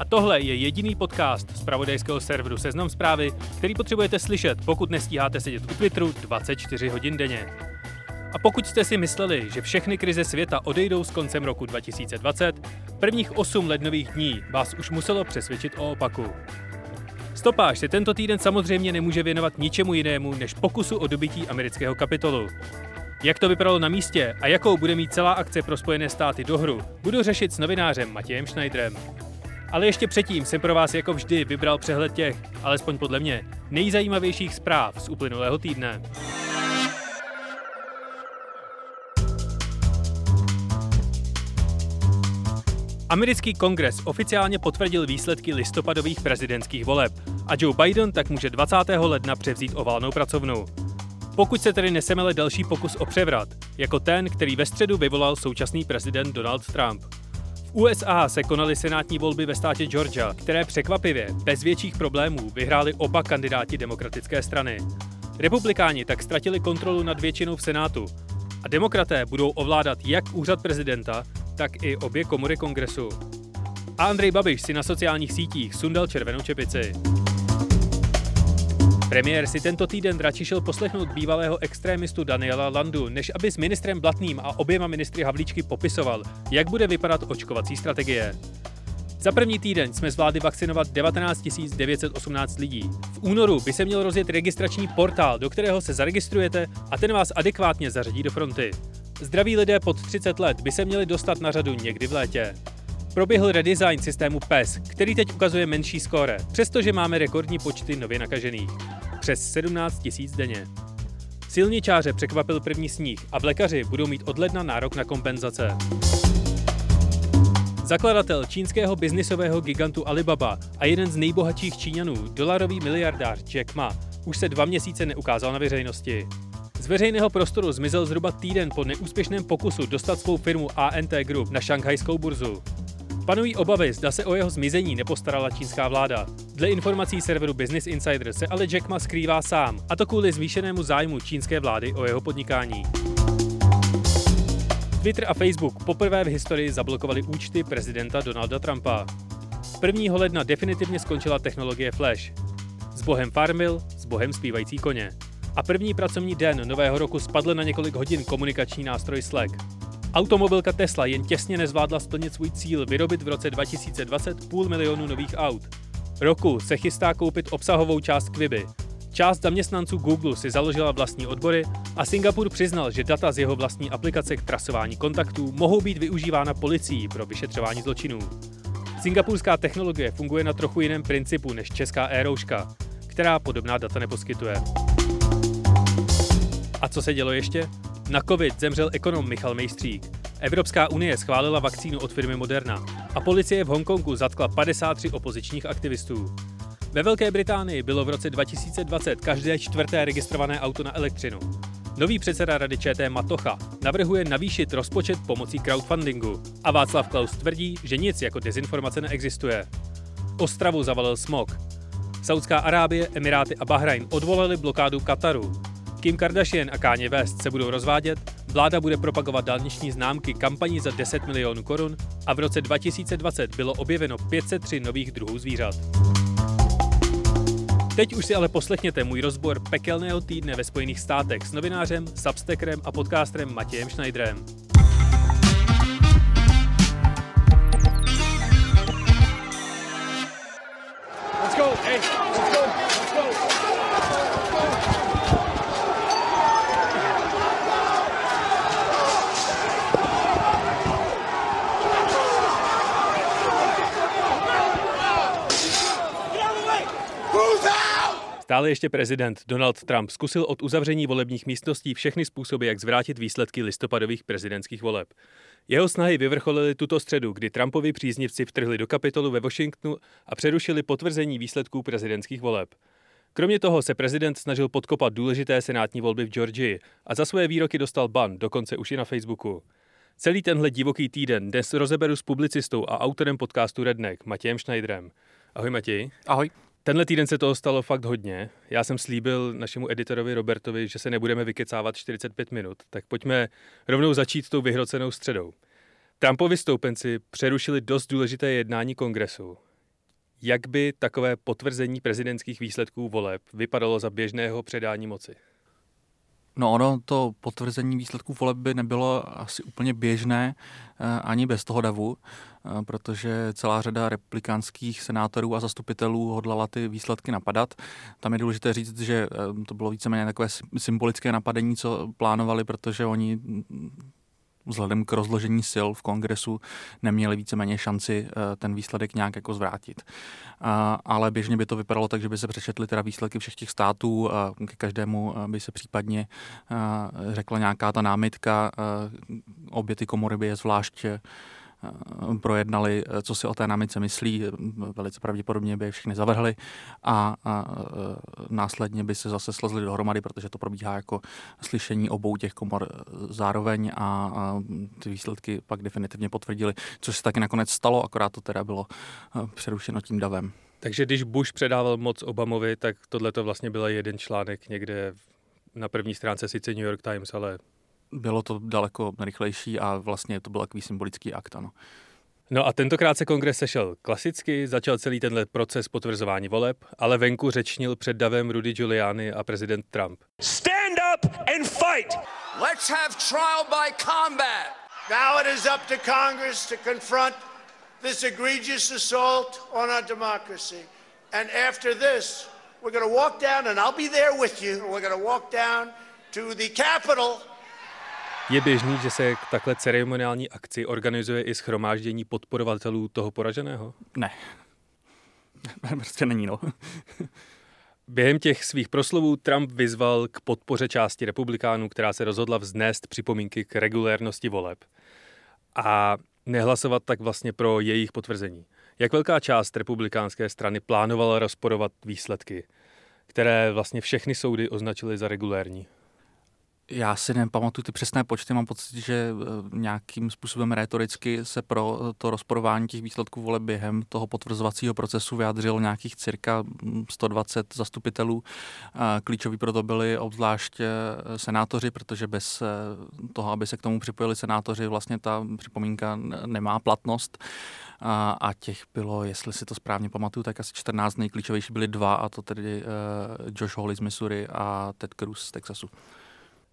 A tohle je jediný podcast z pravodajského serveru Seznam zprávy, který potřebujete slyšet, pokud nestíháte sedět u Twitteru 24 hodin denně. A pokud jste si mysleli, že všechny krize světa odejdou s koncem roku 2020, prvních 8 lednových dní vás už muselo přesvědčit o opaku. Stopáž se tento týden samozřejmě nemůže věnovat ničemu jinému než pokusu o dobytí amerického kapitolu. Jak to vypadalo na místě a jakou bude mít celá akce pro Spojené státy do hru, budu řešit s novinářem Matějem Schneiderem. Ale ještě předtím jsem pro vás jako vždy vybral přehled těch, alespoň podle mě, nejzajímavějších zpráv z uplynulého týdne. Americký kongres oficiálně potvrdil výsledky listopadových prezidentských voleb a Joe Biden tak může 20. ledna převzít oválnou pracovnu. Pokud se tedy nesemele další pokus o převrat, jako ten, který ve středu vyvolal současný prezident Donald Trump. V USA se konaly senátní volby ve státě Georgia, které překvapivě, bez větších problémů, vyhráli oba kandidáti demokratické strany. Republikáni tak ztratili kontrolu nad většinou v Senátu a demokraté budou ovládat jak úřad prezidenta, tak i obě komory kongresu. A Andrej Babiš si na sociálních sítích sundal červenou čepici. Premiér si tento týden radši šel poslechnout bývalého extrémistu Daniela Landu, než aby s ministrem Blatným a oběma ministry Havlíčky popisoval, jak bude vypadat očkovací strategie. Za první týden jsme zvládli vakcinovat 19 918 lidí. V únoru by se měl rozjet registrační portál, do kterého se zaregistrujete a ten vás adekvátně zařadí do fronty. Zdraví lidé pod 30 let by se měli dostat na řadu někdy v létě. Proběhl redesign systému PES, který teď ukazuje menší skóre, přestože máme rekordní počty nově nakažených. Přes 17 tisíc denně. Silničáře překvapil první sníh a vlekaři budou mít od ledna nárok na kompenzace. Zakladatel čínského biznisového gigantu Alibaba a jeden z nejbohatších Číňanů, dolarový miliardář Jack Ma, už se dva měsíce neukázal na veřejnosti. Z veřejného prostoru zmizel zhruba týden po neúspěšném pokusu dostat svou firmu ANT Group na šanghajskou burzu. Panují obavy, zda se o jeho zmizení nepostarala čínská vláda. Dle informací serveru Business Insider se ale Jack Ma skrývá sám, a to kvůli zvýšenému zájmu čínské vlády o jeho podnikání. Twitter a Facebook poprvé v historii zablokovali účty prezidenta Donalda Trumpa. 1. ledna definitivně skončila technologie Flash. S bohem Farmil, s bohem zpívající koně. A první pracovní den nového roku spadl na několik hodin komunikační nástroj Slack. Automobilka Tesla jen těsně nezvládla splnit svůj cíl vyrobit v roce 2020 půl milionu nových aut. Roku se chystá koupit obsahovou část Quibi. Část zaměstnanců Google si založila vlastní odbory a Singapur přiznal, že data z jeho vlastní aplikace k trasování kontaktů mohou být využívána policií pro vyšetřování zločinů. Singapurská technologie funguje na trochu jiném principu než česká e-rouška, která podobná data neposkytuje. A co se dělo ještě? Na covid zemřel ekonom Michal Mejstřík. Evropská unie schválila vakcínu od firmy Moderna a policie v Hongkongu zatkla 53 opozičních aktivistů. Ve Velké Británii bylo v roce 2020 každé čtvrté registrované auto na elektřinu. Nový předseda rady ČT Matocha navrhuje navýšit rozpočet pomocí crowdfundingu a Václav Klaus tvrdí, že nic jako dezinformace neexistuje. Ostravu zavalil smog. Saudská Arábie, Emiráty a Bahrajn odvolali blokádu Kataru. Kim Kardashian a Kanye West se budou rozvádět, vláda bude propagovat dálniční známky kampaní za 10 milionů korun a v roce 2020 bylo objeveno 503 nových druhů zvířat. Teď už si ale poslechněte můj rozbor pekelného týdne ve Spojených státech s novinářem, substackerem a podcasterem Matějem Schneiderem. Let's go, hey, let's go, let's go. Stále ještě prezident Donald Trump zkusil od uzavření volebních místností všechny způsoby, jak zvrátit výsledky listopadových prezidentských voleb. Jeho snahy vyvrcholily tuto středu, kdy Trumpovi příznivci vtrhli do kapitolu ve Washingtonu a přerušili potvrzení výsledků prezidentských voleb. Kromě toho se prezident snažil podkopat důležité senátní volby v Georgii a za své výroky dostal ban, dokonce už i na Facebooku. Celý tenhle divoký týden dnes rozeberu s publicistou a autorem podcastu Redneck, Matějem Schneiderem. Ahoj Matěj. Ahoj. Tenhle týden se toho stalo fakt hodně. Já jsem slíbil našemu editorovi Robertovi, že se nebudeme vykecávat 45 minut, tak pojďme rovnou začít tou vyhrocenou středou. Trumpovi stoupenci přerušili dost důležité jednání kongresu. Jak by takové potvrzení prezidentských výsledků voleb vypadalo za běžného předání moci? No ono, to potvrzení výsledků voleb by nebylo asi úplně běžné eh, ani bez toho davu, eh, protože celá řada republikánských senátorů a zastupitelů hodlala ty výsledky napadat. Tam je důležité říct, že eh, to bylo víceméně takové symbolické napadení, co plánovali, protože oni vzhledem k rozložení sil v kongresu neměli víceméně šanci eh, ten výsledek nějak jako zvrátit. Ale běžně by to vypadalo tak, že by se přečetly teda výsledky všech těch států a ke každému eh, by se případně eh, řekla nějaká ta námitka. Obě ty komory by je zvlášť Eh, projednali, eh, co si o té námice myslí, velice pravděpodobně by je všechny zavrhli a, eh, následně by se zase slezli dohromady, protože to probíhá jako slyšení obou těch komor zároveň a, a ty výsledky pak definitivně potvrdili, což se taky nakonec stalo, akorát to teda bylo přerušeno tím davem. Takže když Bush předával moc Obamovi, tak tohle to vlastně byl jeden článek někde na první stránce sice New York Times, ale bylo to daleko rychlejší a vlastně to byl takový symbolický akt, ano. No a tentokrát se kongres sešel klasicky, začal celý tenhle proces potvrzování voleb, ale venku řečnil před davem Rudy Giuliani a prezident Trump. Stand up and fight! Let's have trial by combat! Now it is up to Congress to confront this egregious assault on our democracy. And after this, we're going to walk down, and I'll be there with you, we're going to walk down to the Capitol je běžný, že se k takhle ceremoniální akci organizuje i schromáždění podporovatelů toho poraženého? Ne. prostě není, no. Během těch svých proslovů Trump vyzval k podpoře části republikánů, která se rozhodla vznést připomínky k regulérnosti voleb a nehlasovat tak vlastně pro jejich potvrzení. Jak velká část republikánské strany plánovala rozporovat výsledky, které vlastně všechny soudy označily za regulérní? Já si nepamatuju ty přesné počty, mám pocit, že eh, nějakým způsobem retoricky se pro to rozporování těch výsledků voleb během toho potvrzovacího procesu vyjádřilo nějakých cirka 120 hm, zastupitelů. Klíčoví proto byli obzvlášť eh, senátoři, protože bez eh, toho, aby se k tomu připojili senátoři, vlastně ta připomínka nemá platnost. A těch bylo, jestli si to správně pamatuju, tak asi 14 nejklíčovější byly dva, a to tedy Josh Hawley z Missouri a Ted Cruz z Texasu.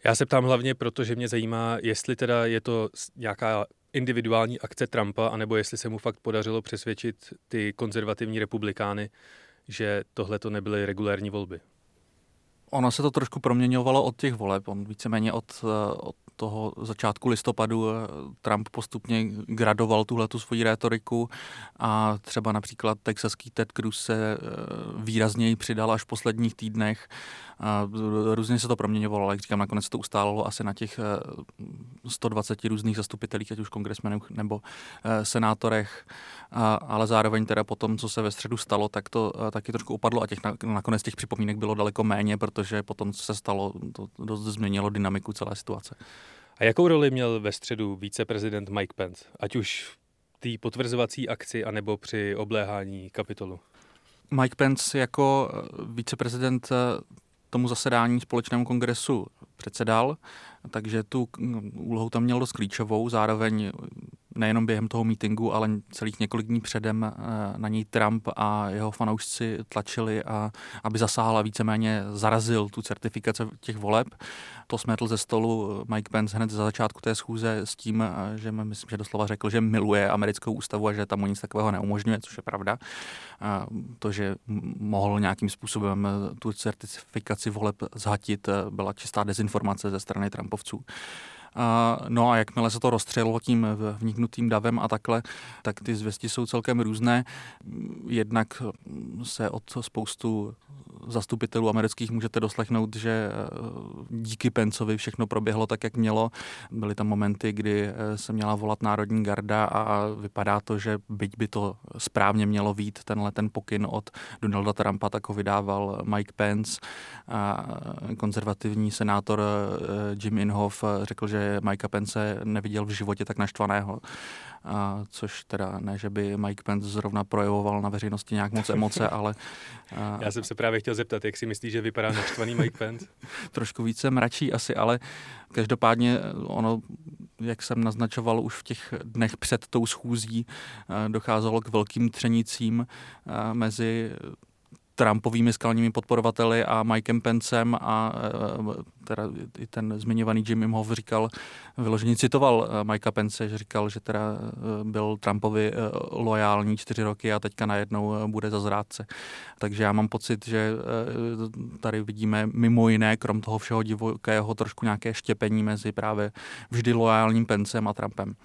Já se ptám hlavně proto, že mě zajímá, jestli teda je to nějaká individuální akce Trumpa, anebo jestli se mu fakt podařilo přesvědčit ty konzervativní republikány, že tohle to nebyly regulární volby. Ono se to trošku proměňovalo od těch voleb. On víceméně od, eh, od toho začátku listopadu eh, Trump postupně gradoval tuhle tu svoji rétoriku a třeba například texaský Ted Cruz se eh, výrazněji přidal až v posledních týdnech. A různě se to proměňovalo, ale jak říkám, nakonec se to ustálilo asi na těch 120 různých zastupitelích, ať už kongresmenech nebo senátorech, a, ale zároveň teda po tom, co se ve středu stalo, tak to taky trošku upadlo a těch nakonec těch připomínek bylo daleko méně, protože potom, co se stalo, to dost změnilo dynamiku celé situace. A jakou roli měl ve středu víceprezident Mike Pence, ať už v té potvrzovací akci, anebo při obléhání kapitolu? Mike Pence jako víceprezident tomu zasedání společnému kongresu předsedal, takže tu úlohu tam měl dost klíčovou, zároveň nejenom během toho mítingu, ale celých několik dní předem eh, na něj Trump a jeho fanoušci tlačili, a, aby zasáhl a víceméně zarazil tu certifikaci těch voleb. To smetl ze stolu Mike Pence hned za začátku té schůze s tím, eh, že myslím, že doslova řekl, že miluje americkou ústavu a že tam nic takového neumožňuje, což je pravda. To, že mohl nějakým způsobem eh, tu certifikaci voleb zhatit, byla čistá dezinformace ze strany Trumpovců. No a jakmile se to rozstřelilo tím vniknutým davem a takhle, tak ty zvěsti jsou celkem různé. Jednak se od spoustu zastupitelů amerických můžete doslechnout, že díky Pencovi všechno proběhlo tak, jak mělo. Byly tam momenty, kdy se měla volat Národní garda a vypadá to, že byť by to správně mělo vít, tenhle ten pokyn od Donalda Trumpa, tak ho vydával Mike Pence. A konzervativní senátor Jim Inhofe řekl, že Mike Pence neviděl v životě tak naštvaného a což teda ne, že by Mike Pence zrovna projevoval na veřejnosti nějak moc emoce, ale... A, Já jsem se právě chtěl zeptat, jak si myslíš, že vypadá naštvaný Mike Pence? trošku více mračí asi, ale každopádně ono, jak jsem naznačoval už v těch dnech před tou schůzí, docházelo k velkým třenicím mezi Trumpovými skalními podporovateli a Mikem Pencem a e, teda i ten zmiňovaný Jim Imhoff říkal, vyloženě citoval e, Mikea Pence, že říkal, že teda e, byl Trumpovi lojální čtyři roky a teďka najednou bude za zrádce. Takže já mám pocit, že tady vidíme mimo jiné, krom toho všeho divokého, trošku nějaké štěpení mezi právě vždy lojálním Pencem a Trumpem.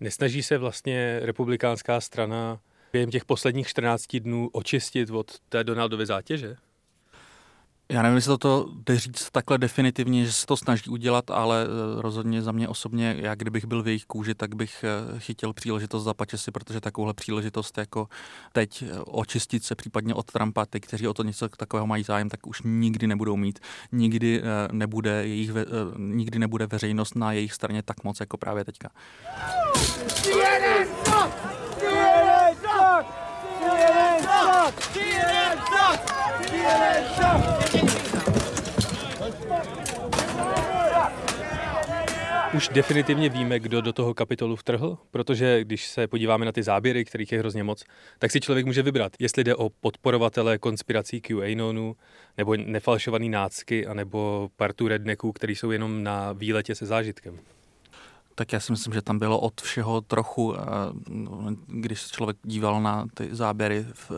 Nesnaží se vlastně republikánská strana během těch posledních 14 dnů očistit od té Donaldovy zátěže? Já nevím, jestli to jde říct takhle definitivně, že se to snaží udělat, ale eh, rozhodně za mě osobně, já kdybych byl v jejich kůži, tak bych eh, chytil příležitost za si, protože takovouhle příležitost jako teď eh, očistit se případně od Trumpa, ty, kteří o to něco takového mají zájem, tak už nikdy nebudou mít. Nikdy nebude, jejich, nikdy nebude veřejnost na jejich straně tak moc, jako právě teďka. Už definitivně víme, kdo do toho kapitolu vtrhl, protože když se podíváme na ty záběry, kterých je hrozně moc, tak si člověk může vybrat, jestli jde o podporovatele konspirací QAnonu, nebo nefalšovaný nácky, anebo partu rednecků, který jsou jenom na výletě se zážitkem tak já si myslím, že tam bylo od všeho trochu, když se člověk díval na ty záběry v,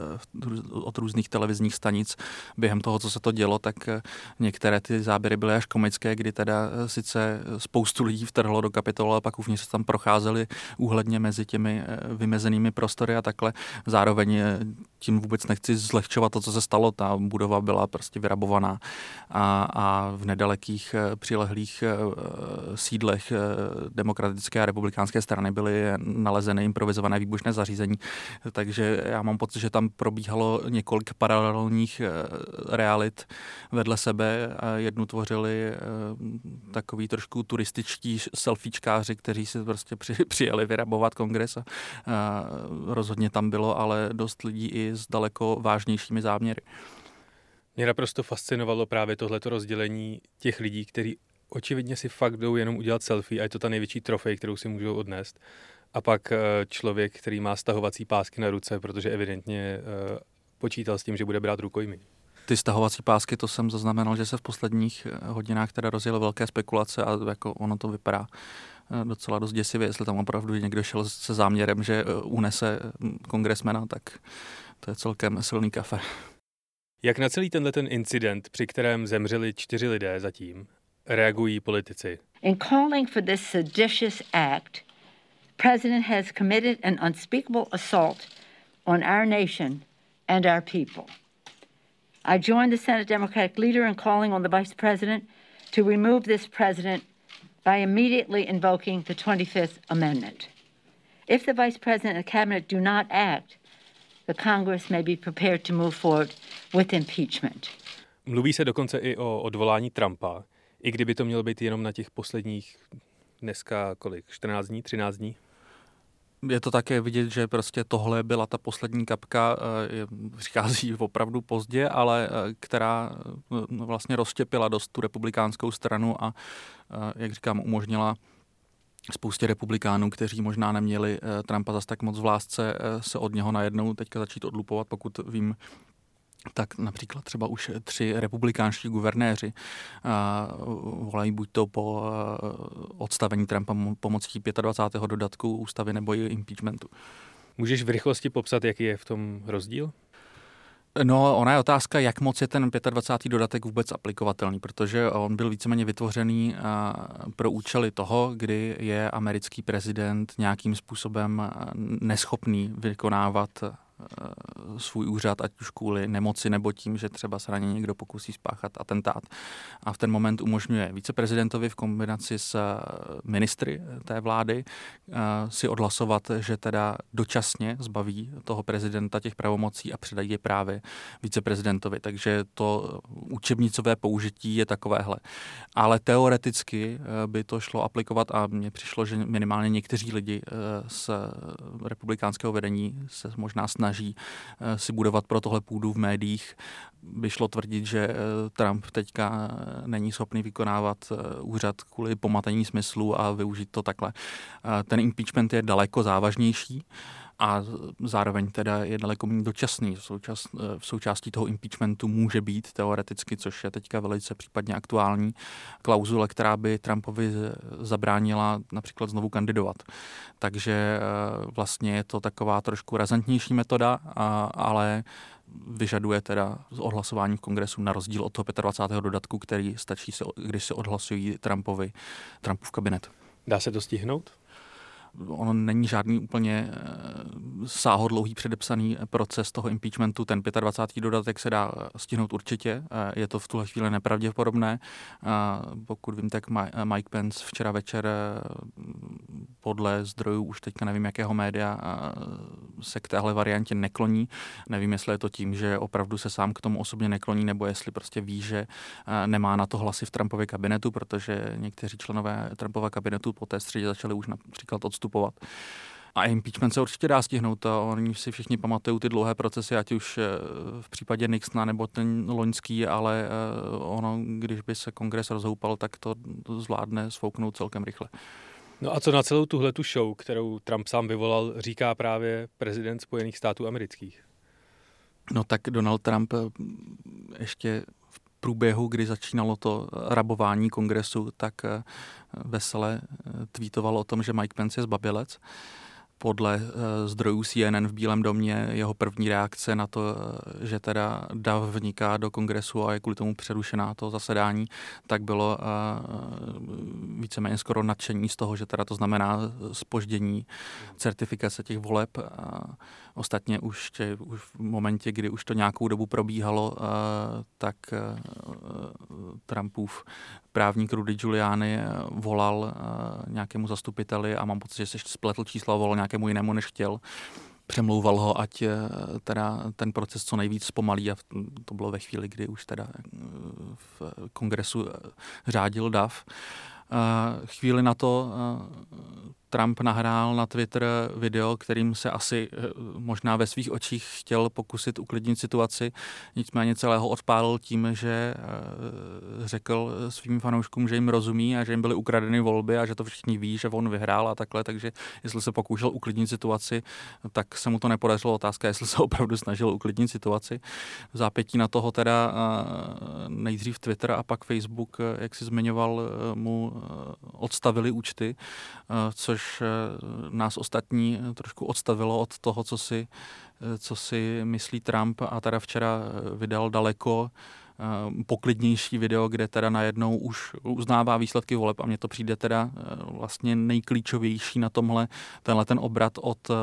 od různých televizních stanic během toho, co se to dělo, tak eh, některé ty záběry byly až komické, kdy teda eh, sice spoustu lidí vtrhlo do kapitola, a pak uvnitř se tam procházeli úhledně mezi těmi eh, vymezenými prostory a takhle. Zároveň tím vůbec nechci zlehčovat to, co se stalo. Ta budova byla prostě vyrabovaná a, a v nedalekých přilehlých sídlech demokratické a republikánské strany byly nalezeny improvizované výbušné zařízení. Takže já mám pocit, že tam probíhalo několik paralelních eh, realit vedle sebe jednu tvořili eh, takový trošku turističtí selfiečkáři, kteří si prostě při, přijeli vyrabovat kongres rozhodně tam bylo ale dost lidí i s daleko vážnějšími záměry. Mě naprosto fascinovalo právě tohleto rozdělení těch lidí, kteří očividně si fakt jdou jenom udělat selfie a je to ta největší trofej, kterou si můžou odnést. A pak eh, člověk, který má stahovací pásky na ruce, protože evidentně eh, počítal s tím, že bude brát rukojmi. Ty stahovací pásky, to jsem zaznamenal, že se v posledních eh, hodinách teda rozjelo velké spekulace a jako ono to vypadá docela dost děsivě, jestli tam opravdu někdo šel se záměrem, že unese hm, kongresmena, tak to je celkem silný kafe. Jak na celý tenhle ten incident, při kterém zemřeli čtyři lidé zatím, reagují politici. In calling for this seditious act, President has committed an unspeakable assault on our nation and our people. I join the Senate Democratic leader in calling on the Vice President to remove this president by immediately invoking the 25th Amendment. If the Vice President and the Cabinet do not act, the Congress may be prepared to move forward with impeachment. Mluví se dokonce i o odvolání Trumpa. I kdyby to mělo být jenom na těch posledních dneska kolik, 14 dní, 13 dní? Je to také vidět, že prostě tohle byla ta poslední kapka, eh, přichází opravdu pozdě, ale eh, která eh, vlastně rozštěpila dost tu republikánskou stranu a, jak říkám, umožnila spoustě republikánů, kteří možná neměli Trumpa zas tak moc v lásce, se od něho najednou teďka začít odlupovat, pokud vím, tak například třeba už tři republikánští guvernéři uh, volají buď to po uh, odstavení Trumpa pomocí 25. dodatku ústavy nebo i impeachmentu. Můžeš v rychlosti popsat, jaký je v tom rozdíl? No, ona je otázka, jak moc je ten 25. dodatek vůbec aplikovatelný, protože on byl víceméně vytvořený pro účely toho, kdy je americký prezident nějakým způsobem neschopný vykonávat svůj úřad, ať už kvůli nemoci nebo tím, že třeba se na ně někdo pokusí spáchat atentát. A v ten moment umožňuje viceprezidentovi v kombinaci s ministry té vlády si odhlasovat, že teda dočasně zbaví toho prezidenta těch pravomocí a předají je právě viceprezidentovi. Takže to učebnicové použití je takovéhle. Ale teoreticky by to šlo aplikovat a mně přišlo, že minimálně někteří lidi z republikánského vedení se možná snaží eh, si budovat pro tohle půdu v médiích. By šlo tvrdit, že eh, Trump teďka eh, není schopný vykonávat úřad kvůli pomatení smyslu a využít to takhle. Ten impeachment je daleko závažnější a zároveň teda je daleko méně dočasný. V, součas, v součástí toho impeachmentu může být teoreticky, což je teďka velice případně aktuální, klauzule, která by Trumpovi zabránila například znovu kandidovat. Takže eh, vlastně je to taková trošku razantnější metoda, ale vyžaduje teda odhlasování v kongresu na rozdíl od toho 25. dodatku, který stačí, se, když se odhlasují Trumpovi, Trumpův kabinet. Dá se to stihnout? Ono není žádný úplně eh, sáhodlouhý předepsaný proces toho impeachmentu. Ten 25. dodatek se dá stihnout určitě. Eh, je to v tuhle chvíli nepravděpodobné. Pokud vím, tak Mike Pence včera večer eh, podle zdrojů, už teďka nevím, jakého média, se k téhle variantě nekloní. Nevím, jestli je to tím, že opravdu se sám k tomu osobně nekloní, nebo jestli prostě ví, že nemá na to hlasy v Trumpově kabinetu, protože někteří členové Trumpova kabinetu po té středě začali už například od odstupovat. A impeachment se určitě dá stihnout. A oni si všichni pamatují ty dlouhé procesy, ať už eh, v případě Nixona nebo ten loňský, ale eh, ono, když by se kongres rozhoupal, tak to zvládne svouknout celkem rychle. No a co na celou tuhle tu show, kterou Trump sám vyvolal, říká právě prezident Spojených států amerických? No tak Donald Trump eh, ještě v průběhu, kdy začínalo to rabování kongresu, tak vesele tweetoval o tom, že Mike Pence je zbabilec podle eh, zdrojů CNN v Bílém domě jeho první reakce na to, eh, že teda DAV vniká do kongresu a je kvůli tomu přerušená to zasedání, tak bylo eh, víceméně skoro nadšení z toho, že teda to znamená spoždění certifikace těch voleb. Ostatně už, tě, už v momentě, kdy už to nějakou dobu probíhalo, tak Trumpův právník Rudy Giuliani volal nějakému zastupiteli a mám pocit, že se spletl číslo a volal nějakému jinému, než chtěl přemlouval ho, ať teda ten proces co nejvíc zpomalí a to bylo ve chvíli, kdy už teda v kongresu řádil DAF. Chvíli na to Trump nahrál na Twitter video, kterým se asi eh, možná ve svých očích chtěl pokusit uklidnit situaci, nicméně celého odpálil tím, že eh, řekl svým fanouškům, že jim rozumí a že jim byly ukradeny volby a že to všichni ví, že on vyhrál a takhle, takže jestli se pokoušel uklidnit situaci, tak se mu to nepodařilo. Otázka, jestli se opravdu snažil uklidnit situaci. V zápětí na toho teda eh, nejdřív Twitter a pak Facebook, jak si zmiňoval, mu odstavili účty, což což eh, nás ostatní trošku odstavilo od toho, co si, eh, co si myslí Trump a teda včera eh, vydal daleko Eh, poklidnější video, kde teda najednou už uznává výsledky voleb a mně to přijde teda eh, vlastně nejklíčovější na tomhle, tenhle ten obrat od eh,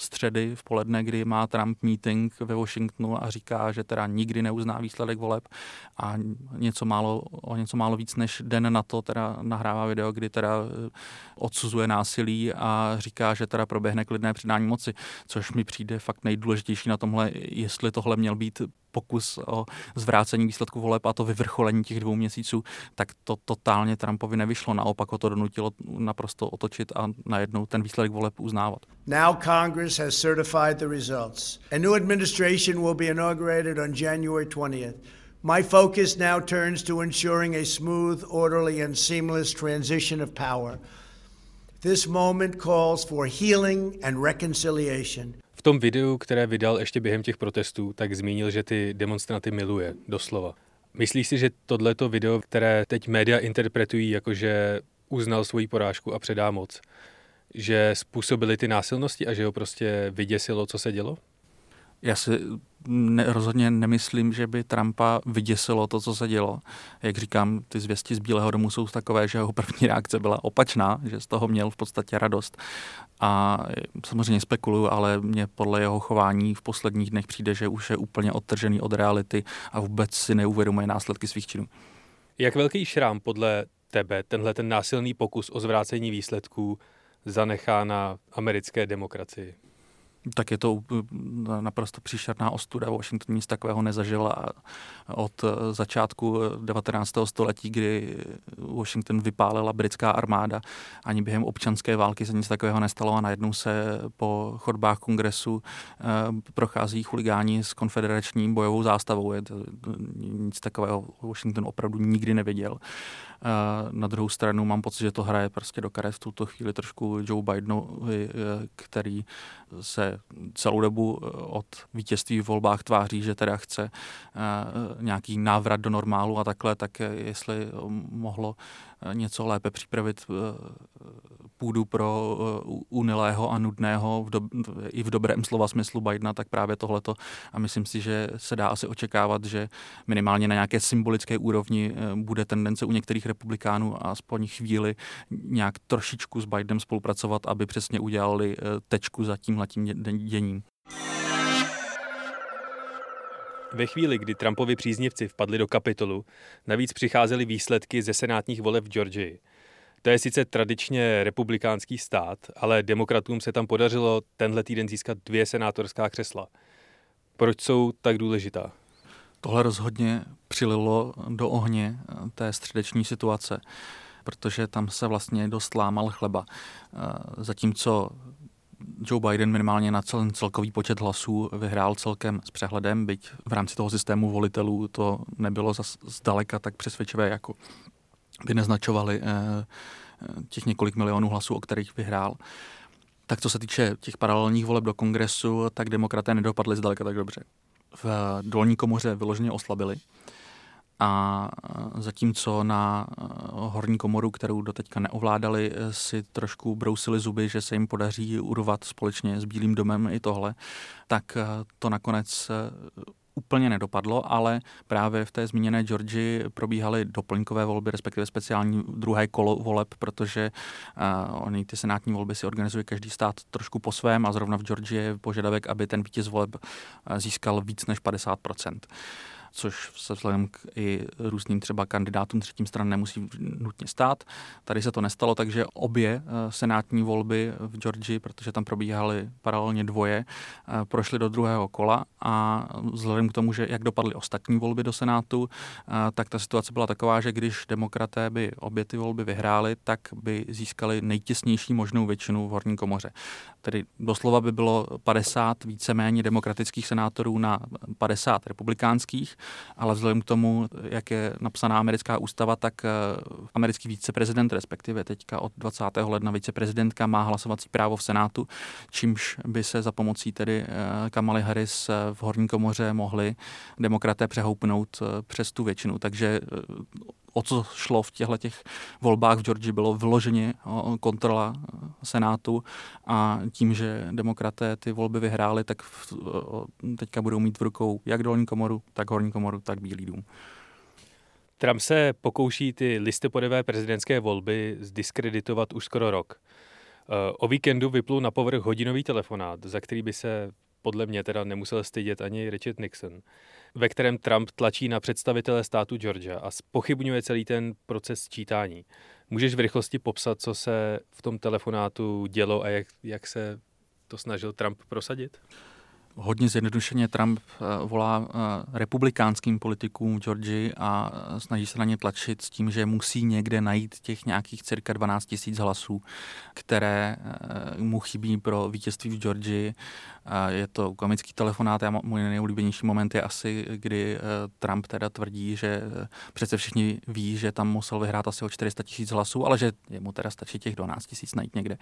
středy v poledne, kdy má Trump meeting ve Washingtonu a říká, že teda nikdy neuzná výsledek voleb a něco málo, o něco málo víc než den na to teda nahrává video, kdy teda odsuzuje násilí a říká, že teda proběhne klidné předání moci, což mi přijde fakt nejdůležitější na tomhle, jestli tohle měl být pokus o zvrácení výsledku voleb a to vyvrcholení těch dvou měsíců, tak to totálně Trumpovi nevyšlo. Naopak ho to donutilo naprosto otočit a najednou ten výsledek voleb uznávat. Now Congress has certified the results. A new administration will be inaugurated on January 20th. My focus now turns to ensuring a smooth, orderly, and seamless transition of power. This moment calls for healing and reconciliation tom videu, které vydal ještě během těch protestů, tak zmínil, že ty demonstranty miluje, doslova. Myslíš si, že tohleto video, které teď média interpretují jako, že uznal svoji porážku a předá moc, že způsobili ty násilnosti a že ho prostě vyděsilo, co se dělo? Já si ne, rozhodně nemyslím, že by Trumpa vyděsilo to, co se dělo. Jak říkám, ty zvěsti z Bílého domu jsou takové, že jeho první reakce byla opačná, že z toho měl v podstatě radost. A samozřejmě spekuluju, ale mně podle jeho chování v posledních dnech přijde, že už je úplně odtržený od reality a vůbec si neuvědomuje následky svých činů. Jak velký šrám podle tebe tenhle ten násilný pokus o zvrácení výsledků zanechá na americké demokracii? Tak je to naprosto příšerná ostuda. Washington nic takového nezažila od začátku 19. století, kdy Washington vypálila britská armáda. Ani během občanské války se nic takového nestalo a najednou se po chodbách kongresu eh, prochází chuligáni s konfederační bojovou zástavou. Je to, nic takového Washington opravdu nikdy nevěděl. Na druhou stranu mám pocit, že to hraje prostě do karet v tuto chvíli trošku Joe Bidenovi, eh, který se celou dobu eh, od vítězství v volbách tváří, že teda chce eh, nějaký návrat do normálu a takhle, tak jestli mohlo něco lépe připravit půdu pro unilého a nudného v do, i v dobrém slova smyslu Bidena, tak právě tohleto. A myslím si, že se dá asi očekávat, že minimálně na nějaké symbolické úrovni bude tendence u některých republikánů aspoň chvíli nějak trošičku s Bidenem spolupracovat, aby přesně udělali tečku za tímhletím děním. Ve chvíli, kdy Trumpovi příznivci vpadli do kapitolu, navíc přicházely výsledky ze senátních voleb v Georgii. To je sice tradičně republikánský stát, ale demokratům se tam podařilo tenhle týden získat dvě senátorská křesla. Proč jsou tak důležitá? Tohle rozhodně přililo do ohně té středeční situace, protože tam se vlastně dost lámal chleba. Zatímco Joe Biden minimálně na celý celkový počet hlasů vyhrál celkem s přehledem, byť v rámci toho systému volitelů to nebylo zas zdaleka tak přesvědčivé, jako by neznačovali eh, eh, těch několik milionů hlasů, o kterých vyhrál. Tak co se týče těch paralelních voleb do kongresu, tak demokraté nedopadli zdaleka tak dobře. V dolní komoře vyloženě oslabili. A zatímco na horní komoru, kterou doteďka neovládali, si trošku brousili zuby, že se jim podaří urvat společně s Bílým domem i tohle, tak to nakonec úplně nedopadlo, ale právě v té zmíněné Georgii probíhaly doplňkové volby, respektive speciální druhé kolo voleb, protože uh, oni ty senátní volby si organizuje každý stát trošku po svém a zrovna v Georgii je požadavek, aby ten vítěz voleb získal víc než 50 což se vzhledem k i různým třeba kandidátům třetím stran nemusí nutně stát. Tady se to nestalo, takže obě eh, senátní volby v Georgii, protože tam probíhaly paralelně dvoje, eh, prošly do druhého kola a vzhledem k tomu, že jak dopadly ostatní volby do Senátu, eh, tak ta situace byla taková, že když demokraté by obě ty volby vyhráli, tak by získali nejtěsnější možnou většinu v horní komoře. Tedy doslova by bylo 50 víceméně demokratických senátorů na 50 republikánských ale vzhledem k tomu, jak je napsaná americká ústava, tak eh, americký viceprezident, respektive teďka od 20. ledna viceprezidentka má hlasovací právo v Senátu, čímž by se za pomocí tedy eh, Kamaly Harris eh, v horní komoře mohli demokraté přehoupnout přes tu většinu. Takže o co šlo v těchto těch volbách v Georgii, bylo vyloženě kontrola Senátu a tím, že demokraté ty volby vyhráli, tak teďka budou mít v rukou jak dolní komoru, tak horní komoru, tak Bílý dům. Trump se pokouší ty listopadové prezidentské volby zdiskreditovat už skoro rok. O víkendu vyplul na povrch hodinový telefonát, za který by se podle mě teda nemusel stydět ani Richard Nixon ve kterém Trump tlačí na představitele státu Georgia a spochybňuje celý ten proces sčítání. Můžeš v rychlosti popsat, co se v tom telefonátu dělo a jak, jak se to snažil Trump prosadit? Hodně zjednodušeně Trump eh, volá eh, republikánským politikům v Georgii a eh, snaží se na ně tlačit s tím, že musí někde najít těch nějakých cirka 12 tisíc hlasů, které mu chybí pro vítězství v Georgii. Je to komický telefonát a můj nejoblíbenější moment je asi, kdy Trump teda tvrdí, že přece všichni ví, že tam musel vyhrát asi o 400 tisíc hlasů, ale že mu teda stačí těch 12 tisíc najít někde.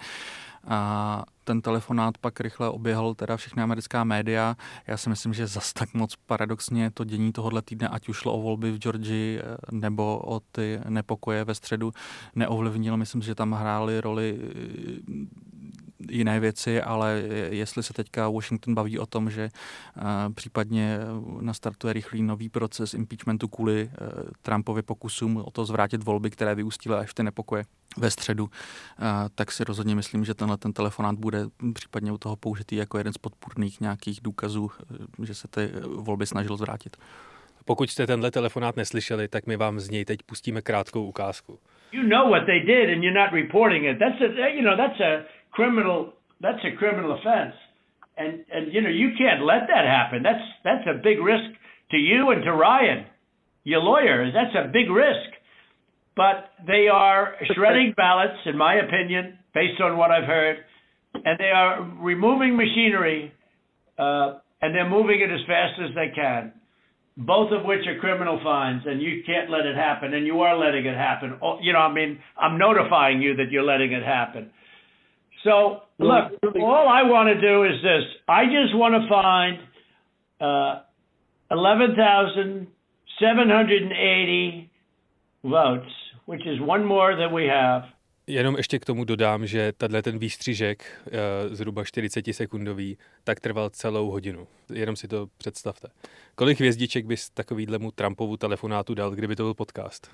Ten telefonát pak rychle oběhl teda všechny americká média. Já si myslím, že zas tak moc paradoxně to dění tohohle týdne, ať už šlo o volby v Georgii eh, nebo o ty nepokoje ve středu, neovlivnil. Myslím, že tam hrály roli jiné věci, ale jestli se teďka Washington baví o tom, že případně nastartuje rychlý nový proces impeachmentu kvůli Trumpově pokusům o to zvrátit volby, které vyústily až v ty nepokoje ve středu, tak si rozhodně myslím, že tenhle ten telefonát bude případně u toho použitý jako jeden z podpůrných nějakých důkazů, že se ty volby snažil zvrátit. Pokud jste tenhle telefonát neslyšeli, tak my vám z něj teď pustíme krátkou ukázku. You know what they did and you're not reporting it. That's a you know that's a criminal that's a criminal offense. And and you know you can't let that happen. That's that's a big risk to you and to Ryan, your lawyers. That's a big risk. But they are shredding ballots, in my opinion, based on what I've heard, and they are removing machinery, uh, and they're moving it as fast as they can both of which are criminal fines, and you can't let it happen, and you are letting it happen. Oh, you know, I mean, I'm notifying you that you're letting it happen. So, look, all I want to do is this. I just want to find uh, 11,780 votes, which is one more than we have. Jenom ještě k tomu dodám, že tenhle ten výstřížek, uh, zhruba 40 sekundový, tak trval celou hodinu. Jenom si to představte. Kolik hvězdiček bys takovýhlemu Trumpovu telefonátu dal, kdyby to byl podcast?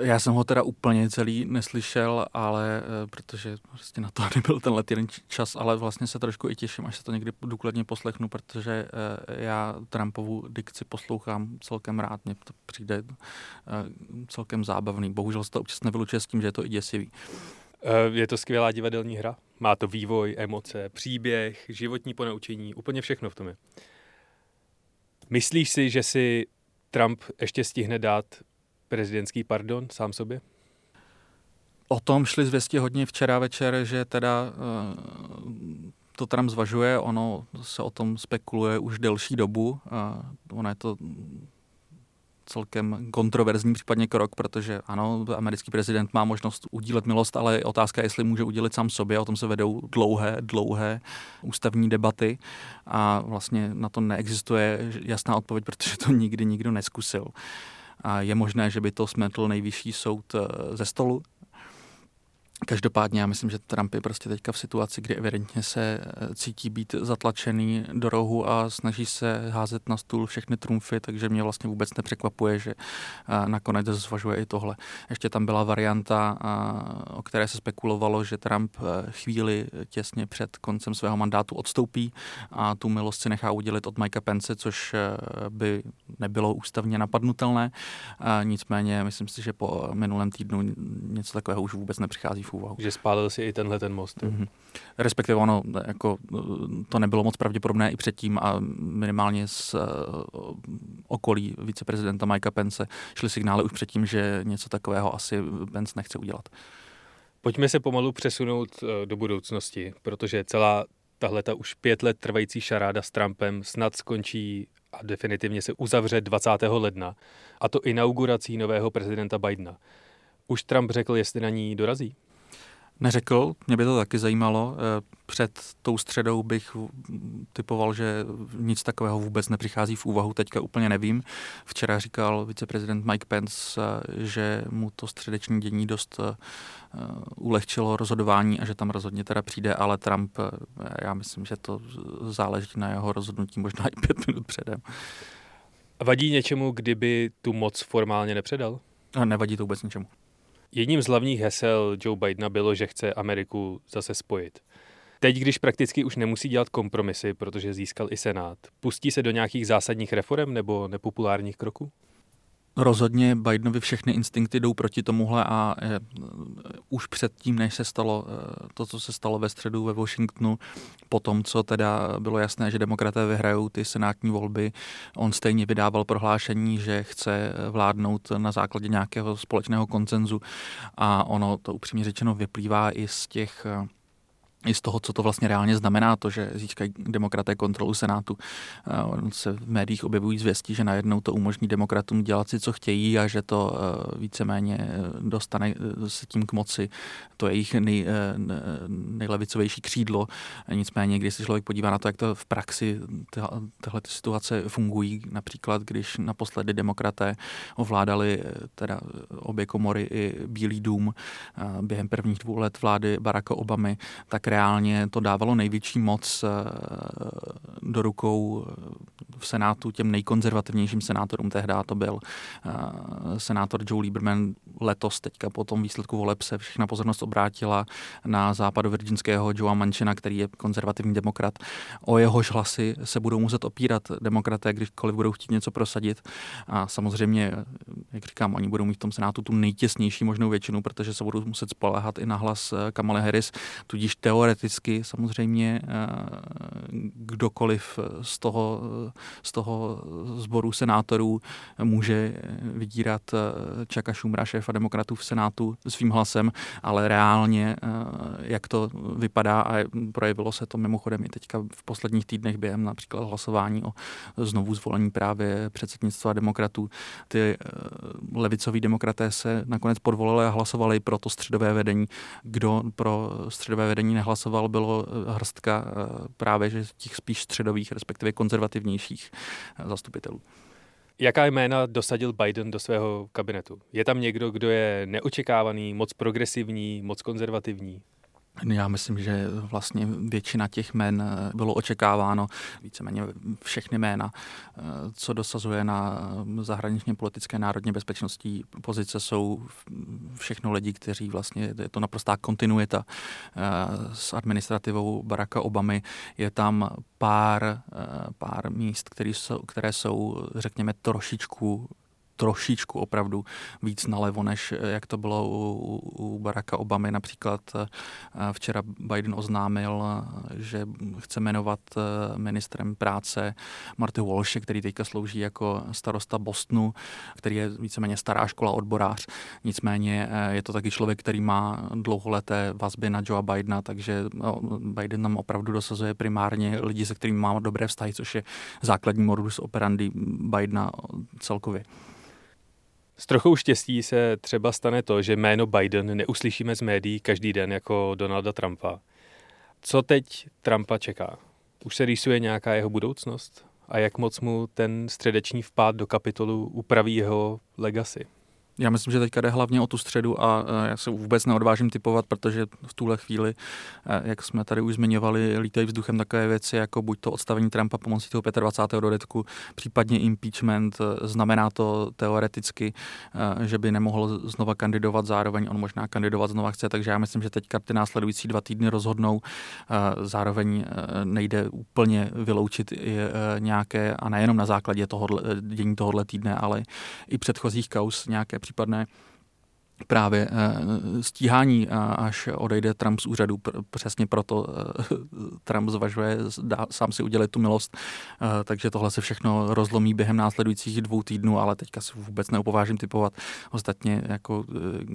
Já jsem ho teda úplně celý neslyšel, ale eh, protože prostě na to nebyl tenhle jeden čas, ale vlastně se trošku i těším, až se to někdy důkladně poslechnu, protože eh, já Trumpovu dikci poslouchám celkem rád, mně to přijde eh, celkem zábavný. Bohužel se to občas nevylučuje s tím, že je to i děsivý. Je to skvělá divadelní hra. Má to vývoj, emoce, příběh, životní ponaučení, úplně všechno v tom je. Myslíš si, že si Trump ještě stihne dát prezidentský pardon sám sobě? O tom šli zvěstě hodně včera večer, že teda uh, to Trump zvažuje, ono se o tom spekuluje už delší dobu. Uh, ono je to celkem kontroverzní případně krok, protože ano, americký prezident má možnost udílet milost, ale otázka je, jestli může udělit sám sobě. O tom se vedou dlouhé, dlouhé ústavní debaty a vlastně na to neexistuje jasná odpověď, protože to nikdy nikdo neskusil. A je možné, že by to smetl nejvyšší soud eh, ze stolu, Každopádně já myslím, že Trump je prostě teďka v situaci, kdy evidentně se eh, cítí být zatlačený do rohu a snaží se házet na stůl všechny trumfy, takže mě vlastně vůbec nepřekvapuje, že eh, nakonec zvažuje i tohle. Ještě tam byla varianta, eh, o které se spekulovalo, že Trump chvíli těsně před koncem svého mandátu odstoupí a tu milost si nechá udělit od Mikea Pence, což by nebylo ústavně napadnutelné. Nicméně myslím si, že po minulém týdnu něco takového už vůbec nepřichází v úvahu. Že spálil si i tenhle ten most. Mm-hmm. Respektive ono, jako, to nebylo moc pravděpodobné i předtím a minimálně z uh, okolí viceprezidenta Mikea Pence šly signály už předtím, že něco takového asi Pence nechce udělat. Pojďme se pomalu přesunout do budoucnosti, protože celá tahle ta už pět let trvající šaráda s Trumpem snad skončí a definitivně se uzavře 20. ledna, a to inaugurací nového prezidenta Bidena. Už Trump řekl, jestli na ní dorazí? Neřekl, mě by to taky zajímalo. Eh, před tou středou bych typoval, že nic takového vůbec nepřichází v úvahu, teďka úplně nevím. Včera říkal viceprezident Mike Pence, eh, že mu to středeční dění dost eh, ulehčilo rozhodování a že tam rozhodně teda přijde, ale Trump, já myslím, že to záleží na jeho rozhodnutí možná i pět minut předem. Vadí něčemu, kdyby tu moc formálně nepředal? Nevadí to vůbec ničemu. Jedním z hlavních hesel Joe Bidena bylo, že chce Ameriku zase spojit. Teď, když prakticky už nemusí dělat kompromisy, protože získal i Senát, pustí se do nějakých zásadních reform nebo nepopulárních kroků? Rozhodně Bidenovi všechny instinkty jdou proti tomuhle a je, už předtím, než se stalo eh, to, co se stalo ve středu ve Washingtonu, po tom, co teda bylo jasné, že demokraté vyhrajou ty senátní volby, on stejně vydával prohlášení, že chce vládnout na základě nějakého společného koncenzu a ono to upřímně řečeno vyplývá i z těch eh, i z toho, co to vlastně reálně znamená, to, že získají demokraté kontrolu Senátu. On se v médiích objevují zvěstí, že najednou to umožní demokratům dělat si, co chtějí a že to eh, víceméně eh, dostane eh, se tím k moci to je jejich nej, nejlevicovější křídlo. Nicméně, když se člověk podívá na to, jak to v praxi tyhle ty situace fungují, například když naposledy demokraté ovládali teda obě komory i Bílý dům během prvních dvou let vlády Baracka Obamy, tak reálně to dávalo největší moc do rukou v Senátu těm nejkonzervativnějším senátorům. Tehdy to byl senátor Joe Lieberman letos teďka po tom výsledku voleb se všechna pozornost obrátila na západu virginského Joea Manchina, který je konzervativní demokrat. O jehož hlasy se budou muset opírat demokraté, kdykoliv budou chtít něco prosadit. A samozřejmě, jak říkám, oni budou mít v tom senátu tu nejtěsnější možnou většinu, protože se budou muset spolehat i na hlas eh, Kamala Harris, tudíž teoreticky samozřejmě eh, kdokoliv z toho, z toho sboru senátorů může vydírat Čaka Šumra, šéfa demokratů v senátu svým hlasem, ale reálně, jak to vypadá a projevilo se to mimochodem i teďka v posledních týdnech během například hlasování o znovu zvolení právě předsednictva demokratů. Ty eh, levicoví demokraté se nakonec podvolili a hlasovali pro to středové vedení. Kdo pro středové vedení nehlasoval, bylo eh, hrstka eh, právě že těch spíš středových, respektive konzervativnějších zastupitelů. Jaká jména dosadil Biden do svého kabinetu? Je tam někdo, kdo je neočekávaný, moc progresivní, moc konzervativní? Já myslím, že vlastně většina těch jmen eh, bylo očekáváno, víceméně všechny jména, eh, co dosazuje na eh, zahraničně politické národně bezpečnostní pozice, jsou všechno lidi, kteří vlastně, je to naprostá kontinuita s administrativou Baracka Obamy. Je tam pár, pár míst, které jsou, které jsou, řekněme, trošičku trošičku opravdu víc nalevo, než eh, jak to bylo u, u Baracka Obamy. Například eh, včera Biden oznámil, eh, že chce jmenovat ministrem práce Marty Walsh, který teďka slouží jako starosta Bostonu, který je víceméně stará škola odborář. Nicméně je to taky člověk, který má dlouholeté vazby na Joea Bidena, takže no, Biden nám opravdu dosazuje primárně lidi, se kterými má dobré vztahy, což je základní modus operandi Bidena celkově. S trochou štěstí se třeba stane to, že jméno Biden neuslyšíme z médií každý den jako Donalda Trumpa. Co teď Trumpa čeká? Už se rýsuje nějaká jeho budoucnost? A jak moc mu ten středeční vpád do kapitolu upraví jeho legacy? Já myslím, že teďka jde hlavně o tu středu a já se vůbec neodvážím typovat, protože v tuhle chvíli, jak jsme tady už zmiňovali, lítají vzduchem takové věci, jako buď to odstavení Trumpa pomocí toho 25. dodetku, případně impeachment. Znamená to teoreticky, že by nemohl znova kandidovat, zároveň on možná kandidovat znova chce, takže já myslím, že teďka ty následující dva týdny rozhodnou. Zároveň nejde úplně vyloučit nějaké, a nejenom na základě toho dění tohohle týdne, ale i předchozích kaus nějaké případné právě eh, stíhání, až odejde Trump z úřadu. Přesně proto eh, Trump zvažuje dá, sám si udělat tu milost, eh, takže tohle se všechno rozlomí během následujících dvou týdnů, ale teďka si vůbec neupovážím typovat. Ostatně, jako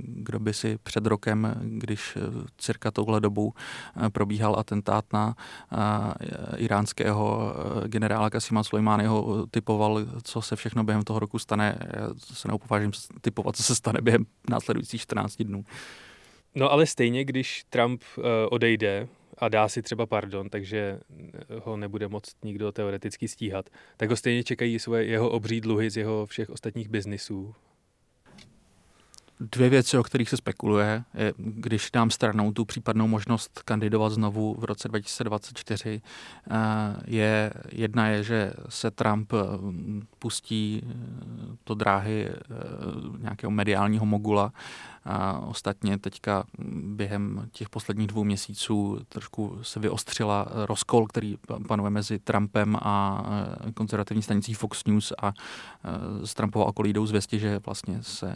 kdo by si před rokem, když cirka touhle dobou probíhal atentát na iránského generála Kasima Sulejmányho, typoval, co se všechno během toho roku stane. Já se neupovážím typovat, co se stane během následujících následujících 14 dnů. No ale stejně, když Trump uh, odejde a dá si třeba pardon, takže ho nebude moc nikdo teoreticky stíhat, tak ho stejně čekají svoje jeho obří dluhy z jeho všech ostatních biznisů Dvě věci, o kterých se spekuluje, je, když dám stranou tu případnou možnost kandidovat znovu v roce 2024, eh, je, jedna je, že se Trump eh, pustí eh, do dráhy nějakého mediálního mogula, a ostatně teďka během těch posledních dvou měsíců trošku se vyostřila rozkol, který panuje mezi Trumpem a konzervativní stanicí Fox News a z Trumpova okolí jdou zvěsti, že vlastně se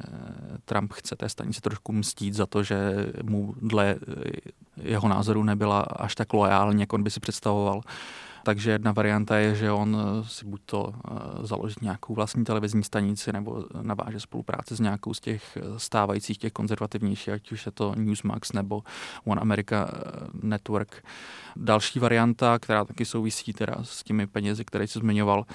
Trump chce té stanici trošku mstít za to, že mu dle jeho názoru nebyla až tak loajální, jak on by si představoval. Takže jedna varianta je, že on eh, si buď to eh, založí nějakou vlastní televizní stanici nebo naváže spolupráci s nějakou z těch eh, stávajících, těch konzervativnějších, ať už je to Newsmax nebo One America Network. Další varianta, která taky souvisí teda s těmi penězi, které jsi zmiňoval,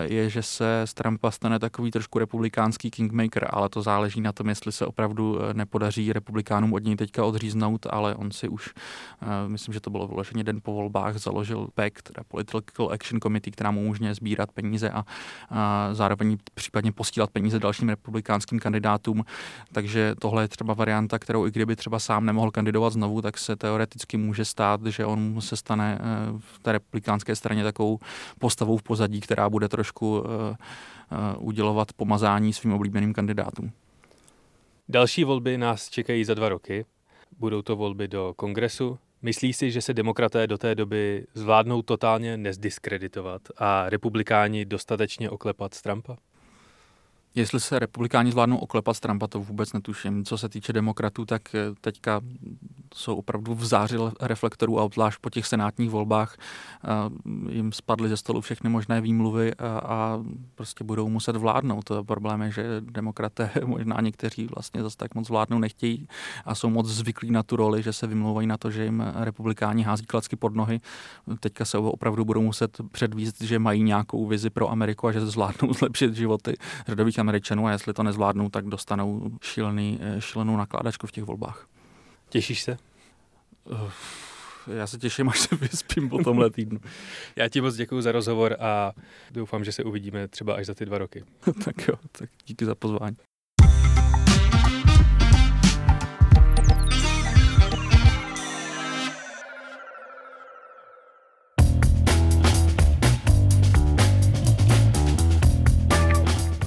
je, že se z Trumpa stane takový trošku republikánský kingmaker, ale to záleží na tom, jestli se opravdu nepodaří republikánům od něj teďka odříznout, ale on si už, myslím, že to bylo vyloženě den po volbách, založil PEC, Act, Political Action Committee, která mu umožňuje sbírat peníze a, a zároveň případně posílat peníze dalším republikánským kandidátům. Takže tohle je třeba varianta, kterou i kdyby třeba sám nemohl kandidovat znovu, tak se teoreticky může stát, že on se stane eh, v té republikánské straně takovou postavou v pozadí, která bude trošku eh, eh, udělovat pomazání svým oblíbeným kandidátům. Další volby nás čekají za dva roky. Budou to volby do kongresu. Myslí si, že se demokraté do té doby zvládnou totálně nezdiskreditovat a republikáni dostatečně oklepat z Trumpa? Jestli se republikáni zvládnou oklepat Trumpa, to vůbec netuším. Co se týče demokratů, tak eh, teďka jsou opravdu v záři reflektorů a obzvlášť po těch senátních volbách eh, jim spadly ze stolu všechny možné výmluvy a, prostě budou muset vládnout. To problém je, že demokraté možná někteří vlastně zase tak moc vládnou nechtějí a jsou moc zvyklí na tu roli, že se vymlouvají na to, že jim republikáni hází klacky pod nohy. Teďka se opravdu budou muset předvíst, že mají nějakou vizi pro Ameriku a že zvládnou zlepšit životy řadových Američanů a jestli to nezvládnou, tak dostanou šílený, eh, šílenou nakládačku v těch volbách. Těšíš se? Já se těším, až se vyspím po tomhle týdnu. Já ti moc děkuji za rozhovor a doufám, že se uvidíme třeba až za ty dva roky. tak jo, tak díky za pozvání.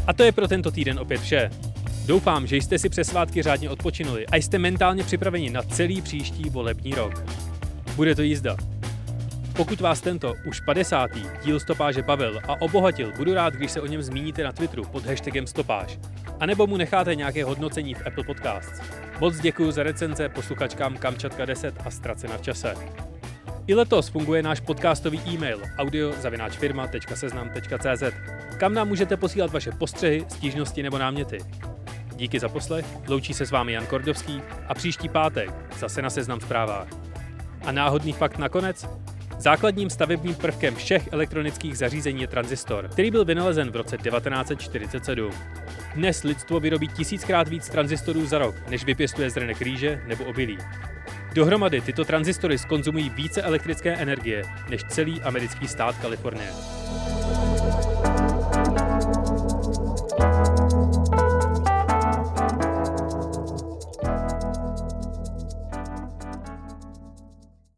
A to je pro tento týden opět vše. Doufám, že jste si přes svátky řádně odpočinuli a jste mentálně připraveni na celý příští volební rok. Bude to jízda. Pokud vás tento už 50. díl stopáže bavil a obohatil, budu rád, když se o něm zmíníte na Twitteru pod hashtagem stopáž. A nebo mu necháte nějaké hodnocení v Apple Podcasts. Moc děkuji za recenze posluchačkám Kamčatka 10 a Ztracena v čase. I letos funguje náš podcastový e-mail audiozavináčfirma.seznam.cz, kam nám můžete posílat vaše postřehy, stížnosti nebo náměty. Díky za poslech, loučí se s vámi Jan Kordovský a příští pátek zase na Seznam zprávách. A náhodný fakt nakonec? Základním stavebním prvkem všech elektronických zařízení je tranzistor, který byl vynalezen v roce 1947. Dnes lidstvo vyrobí tisíckrát víc tranzistorů za rok, než vypěstuje zrnek rýže nebo obilí. Dohromady tyto tranzistory skonzumují více elektrické energie než celý americký stát Kalifornie.